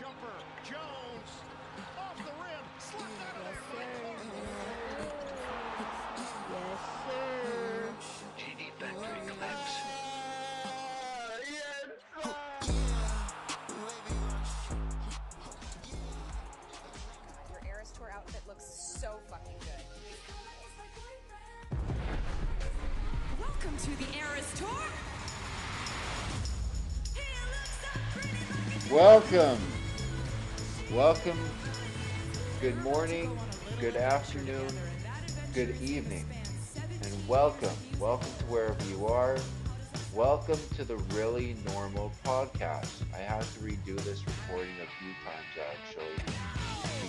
jumper. Jones off the rim. Slipped out of Yes, there. sir. Yes, sir. GD Factory Clamps. Your Eras Tour outfit looks so fucking good. Welcome to the Eras Tour. Welcome. Welcome. Good morning, good afternoon, good evening, and welcome. Welcome to wherever you are. Welcome to the Really Normal Podcast. I had to redo this recording a few times actually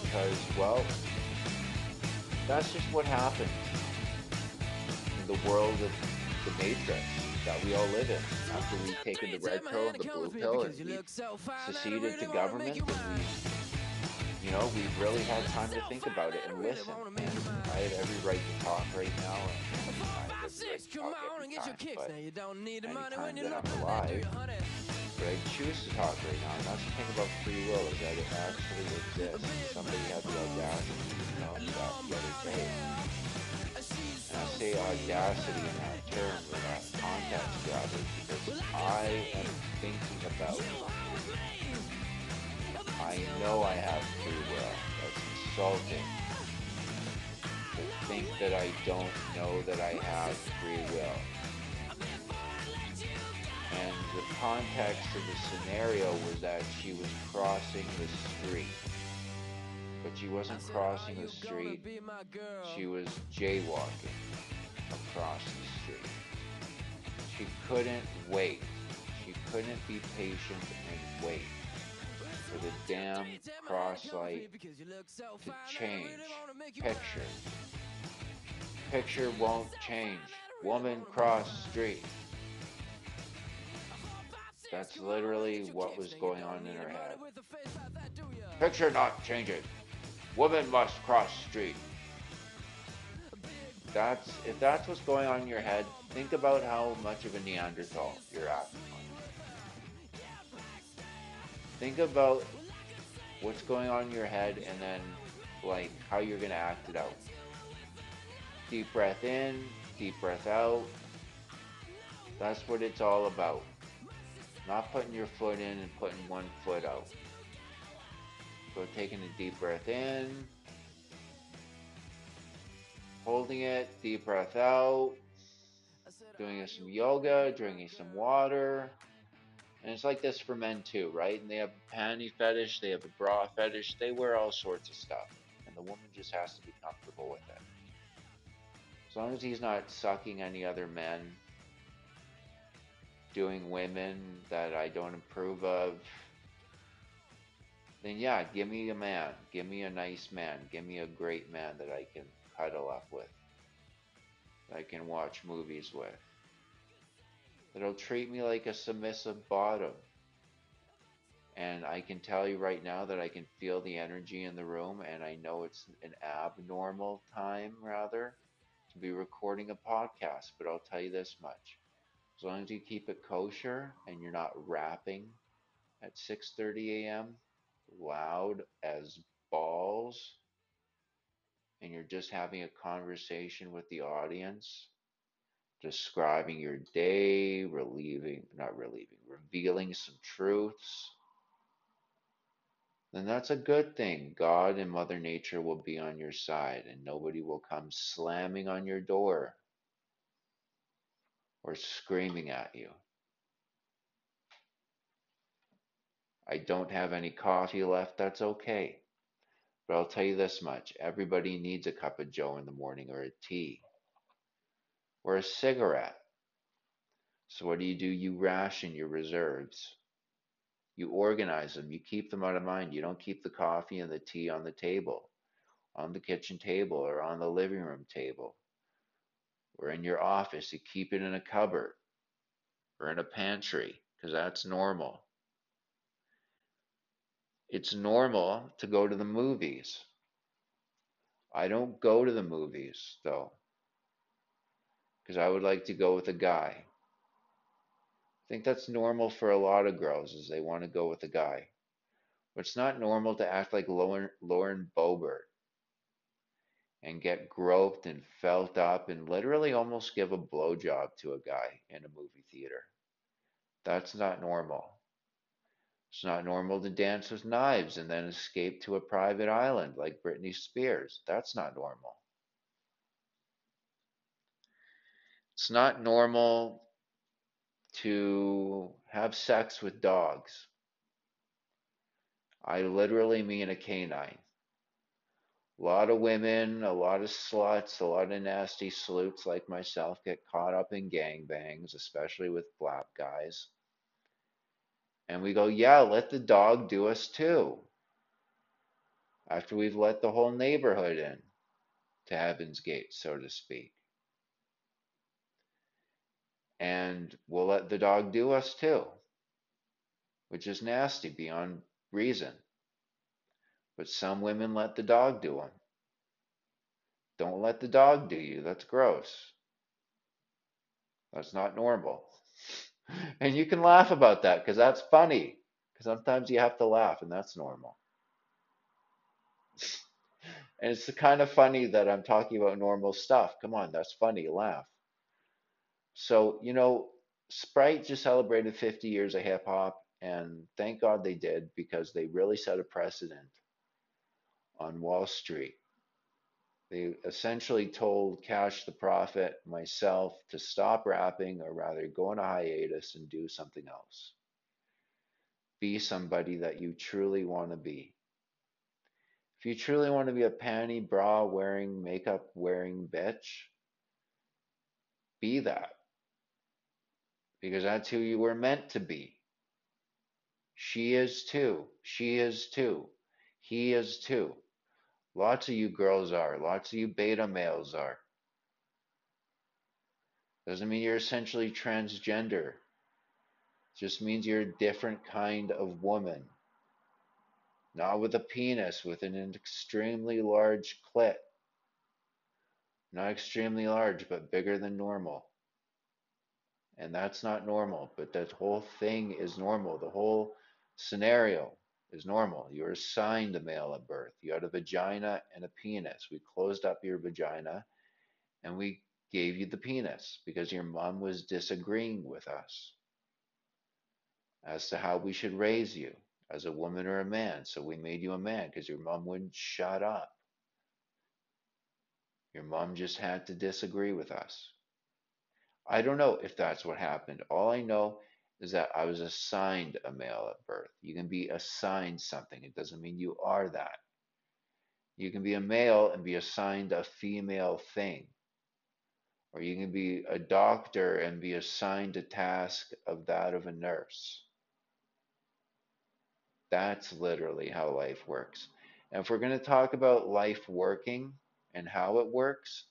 because, well, that's just what happens in the world of the Matrix that we all live in. After we've taken the red pill and the blue pill and we've seceded to government and we, you know, we've really had time to think about it and listen. And I have every right to talk right now. And I have every right to talk every time, but anytime that I'm alive, but I choose to talk right now. And that's the thing about free will is that it actually exists. Somebody had the audacity to me that the other day. And I say audacity in that term with that context rather because I am thinking about I know I have free will. Uh, that's insulting. To think that I don't know that I have free will. And the context of the scenario was that she was crossing the street. But she wasn't crossing the street, she was jaywalking across the street. She couldn't wait. She couldn't be patient and wait for the damn cross light to change. Picture. Picture won't change. Woman cross street. That's literally what was going on in her head. Picture not changing. Woman must cross street. That's if that's what's going on in your head, think about how much of a Neanderthal you're like. Think about what's going on in your head and then like how you're gonna act it out. Deep breath in, deep breath out. That's what it's all about. Not putting your foot in and putting one foot out. So taking a deep breath in, holding it, deep breath out, doing some yoga, drinking some water. And it's like this for men too, right? And they have a panty fetish, they have a bra fetish, they wear all sorts of stuff. And the woman just has to be comfortable with it. As long as he's not sucking any other men, doing women that I don't approve of, then yeah, give me a man. Give me a nice man. Give me a great man that I can cuddle up with. That I can watch movies with. That'll treat me like a submissive bottom. And I can tell you right now that I can feel the energy in the room and I know it's an abnormal time rather to be recording a podcast, but I'll tell you this much. As long as you keep it kosher and you're not rapping at 6:30 a.m. loud as balls and you're just having a conversation with the audience describing your day, relieving, not relieving, revealing some truths, then that's a good thing. God and Mother Nature will be on your side and nobody will come slamming on your door or screaming at you. I don't have any coffee left, that's okay. But I'll tell you this much everybody needs a cup of joe in the morning or a tea or a cigarette. So, what do you do? You ration your reserves. You organize them. You keep them out of mind. You don't keep the coffee and the tea on the table, on the kitchen table, or on the living room table, or in your office. You keep it in a cupboard or in a pantry because that's normal. It's normal to go to the movies. I don't go to the movies though because I would like to go with a guy. I think that's normal for a lot of girls is they want to go with a guy. But it's not normal to act like Lauren, Lauren Boebert and get groped and felt up and literally almost give a blowjob to a guy in a movie theater. That's not normal. It's not normal to dance with knives and then escape to a private island like Britney Spears. That's not normal. It's not normal to have sex with dogs. I literally mean a canine. A lot of women, a lot of sluts, a lot of nasty sleuths like myself get caught up in gangbangs, especially with black guys. And we go, yeah, let the dog do us too. After we've let the whole neighborhood in to Heaven's Gate, so to speak. And we'll let the dog do us too, which is nasty beyond reason. But some women let the dog do them. Don't let the dog do you. That's gross. That's not normal. And you can laugh about that because that's funny. Because sometimes you have to laugh, and that's normal. and it's kind of funny that I'm talking about normal stuff. Come on, that's funny. Laugh. So, you know, Sprite just celebrated 50 years of hip hop, and thank God they did because they really set a precedent on Wall Street. They essentially told Cash the Prophet, myself, to stop rapping or rather go on a hiatus and do something else. Be somebody that you truly want to be. If you truly want to be a panty bra wearing, makeup wearing bitch, be that. Because that's who you were meant to be. She is too. She is too. He is too. Lots of you girls are. Lots of you beta males are. Doesn't mean you're essentially transgender. just means you're a different kind of woman. Not with a penis, with an extremely large clit. Not extremely large, but bigger than normal. And that's not normal, but that whole thing is normal. The whole scenario is normal. You're assigned a male at birth. You had a vagina and a penis. We closed up your vagina and we gave you the penis because your mom was disagreeing with us as to how we should raise you as a woman or a man. So we made you a man because your mom wouldn't shut up. Your mom just had to disagree with us. I don't know if that's what happened. All I know is that I was assigned a male at birth. You can be assigned something, it doesn't mean you are that. You can be a male and be assigned a female thing. Or you can be a doctor and be assigned a task of that of a nurse. That's literally how life works. And if we're going to talk about life working and how it works,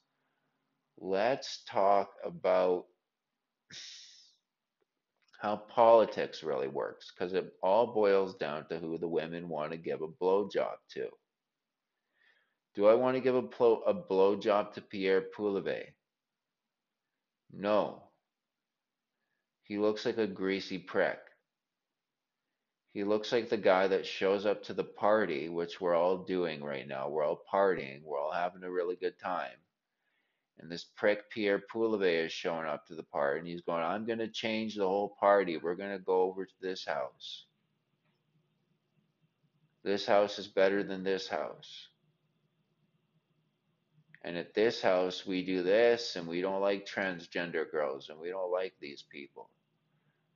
let's talk about how politics really works because it all boils down to who the women want to give a blowjob to. Do I want to give a, blow, a blowjob to Pierre Poilievre? No. He looks like a greasy prick. He looks like the guy that shows up to the party, which we're all doing right now. We're all partying. We're all having a really good time. And this prick Pierre Poilievre is showing up to the party and he's going, I'm going to change the whole party. We're going to go over to this house. This house is better than this house. And at this house, we do this, and we don't like transgender girls, and we don't like these people.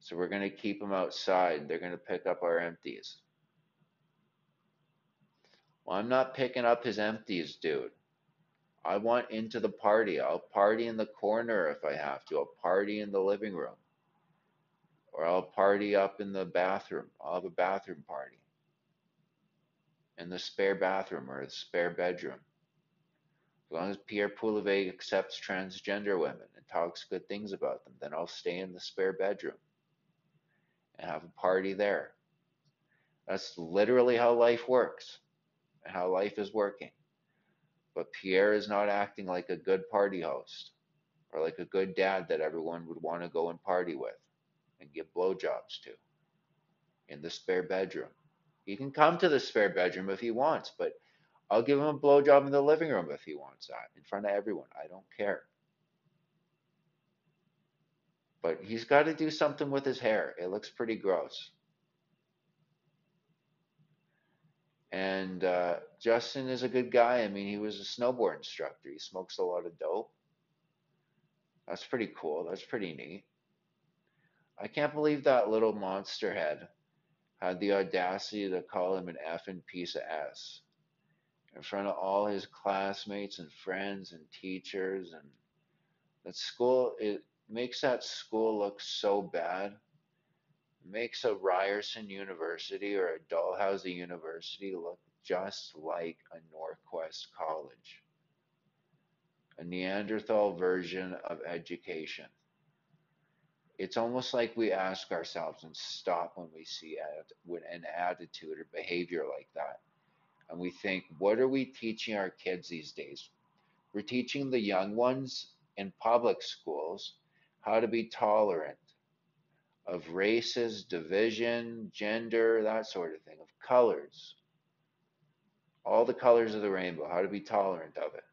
So we're going to keep them outside. They're going to pick up our empties. Well, I'm not picking up his empties, dude. I want into the party. I'll party in the corner if I have to. I'll party in the living room. Or I'll party up in the bathroom. I'll have a bathroom party. In the spare bathroom or the spare bedroom. As long as Pierre Poilievre accepts transgender women and talks good things about them, then I'll stay in the spare bedroom and have a party there. That's literally how life works and how life is working. But Pierre is not acting like a good party host or like a good dad that everyone would want to go and party with and give blowjobs to in the spare bedroom. He can come to the spare bedroom if he wants, but I'll give him a blowjob in the living room if he wants that in front of everyone. I don't care. But he's got to do something with his hair. It looks pretty gross. And uh, Justin is a good guy. I mean, he was a snowboard instructor. He smokes a lot of dope. That's pretty cool. That's pretty neat. I can't believe that little monster head had the audacity to call him an effing piece of S in front of all his classmates and friends and teachers and that school it makes that school look so bad makes a Ryerson University or a Dalhousie University look just like a Norquest College a Neanderthal version of education it's almost like we ask ourselves and stop when we see an attitude or behavior like that. And we think, what are we teaching our kids these days? We're teaching the young ones in public schools how to be tolerant of races, division, gender, that sort of thing, of colors. All the colors of the rainbow, how to be tolerant of it,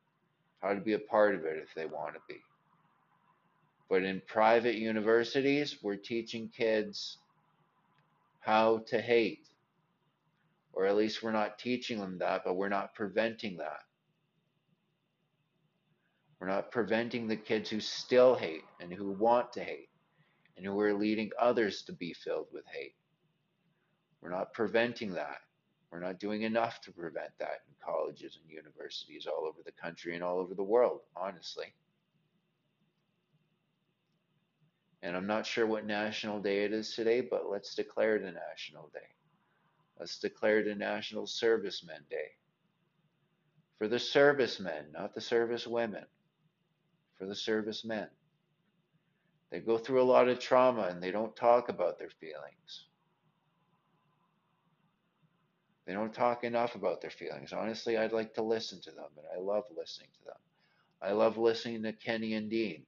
how to be a part of it if they want to be. But in private universities, we're teaching kids how to hate. Or at least we're not teaching them that, but we're not preventing that. We're not preventing the kids who still hate and who want to hate and we're leading others to be filled with hate. We're not preventing that. We're not doing enough to prevent that in colleges and universities all over the country and all over the world, honestly. And I'm not sure what national day it is today, but let's declare it a national day. Let's declare it a National Servicemen Day. For the servicemen, not the servicewomen. For the servicemen. They go through a lot of trauma and they don't talk about their feelings. They don't talk enough about their feelings. Honestly, I'd like to listen to them, and I love listening to them. I love listening to Kenny and Dean.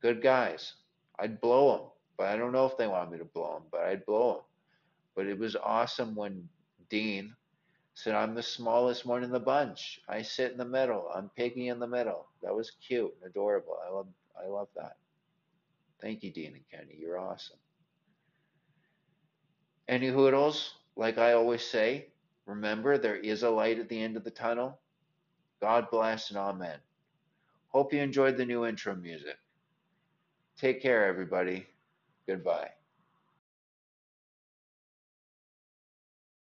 Good guys. I'd blow them, but I don't know if they want me to blow them, but I'd blow them. But it was awesome when Dean said, I'm the smallest one in the bunch. I sit in the middle. I'm Piggy in the middle. That was cute and adorable. I love I love that. Thank you, Dean and Kenny. You're awesome. Any hoodles, like I always say, remember there is a light at the end of the tunnel. God bless and amen. Hope you enjoyed the new intro music. Take care, everybody. Goodbye.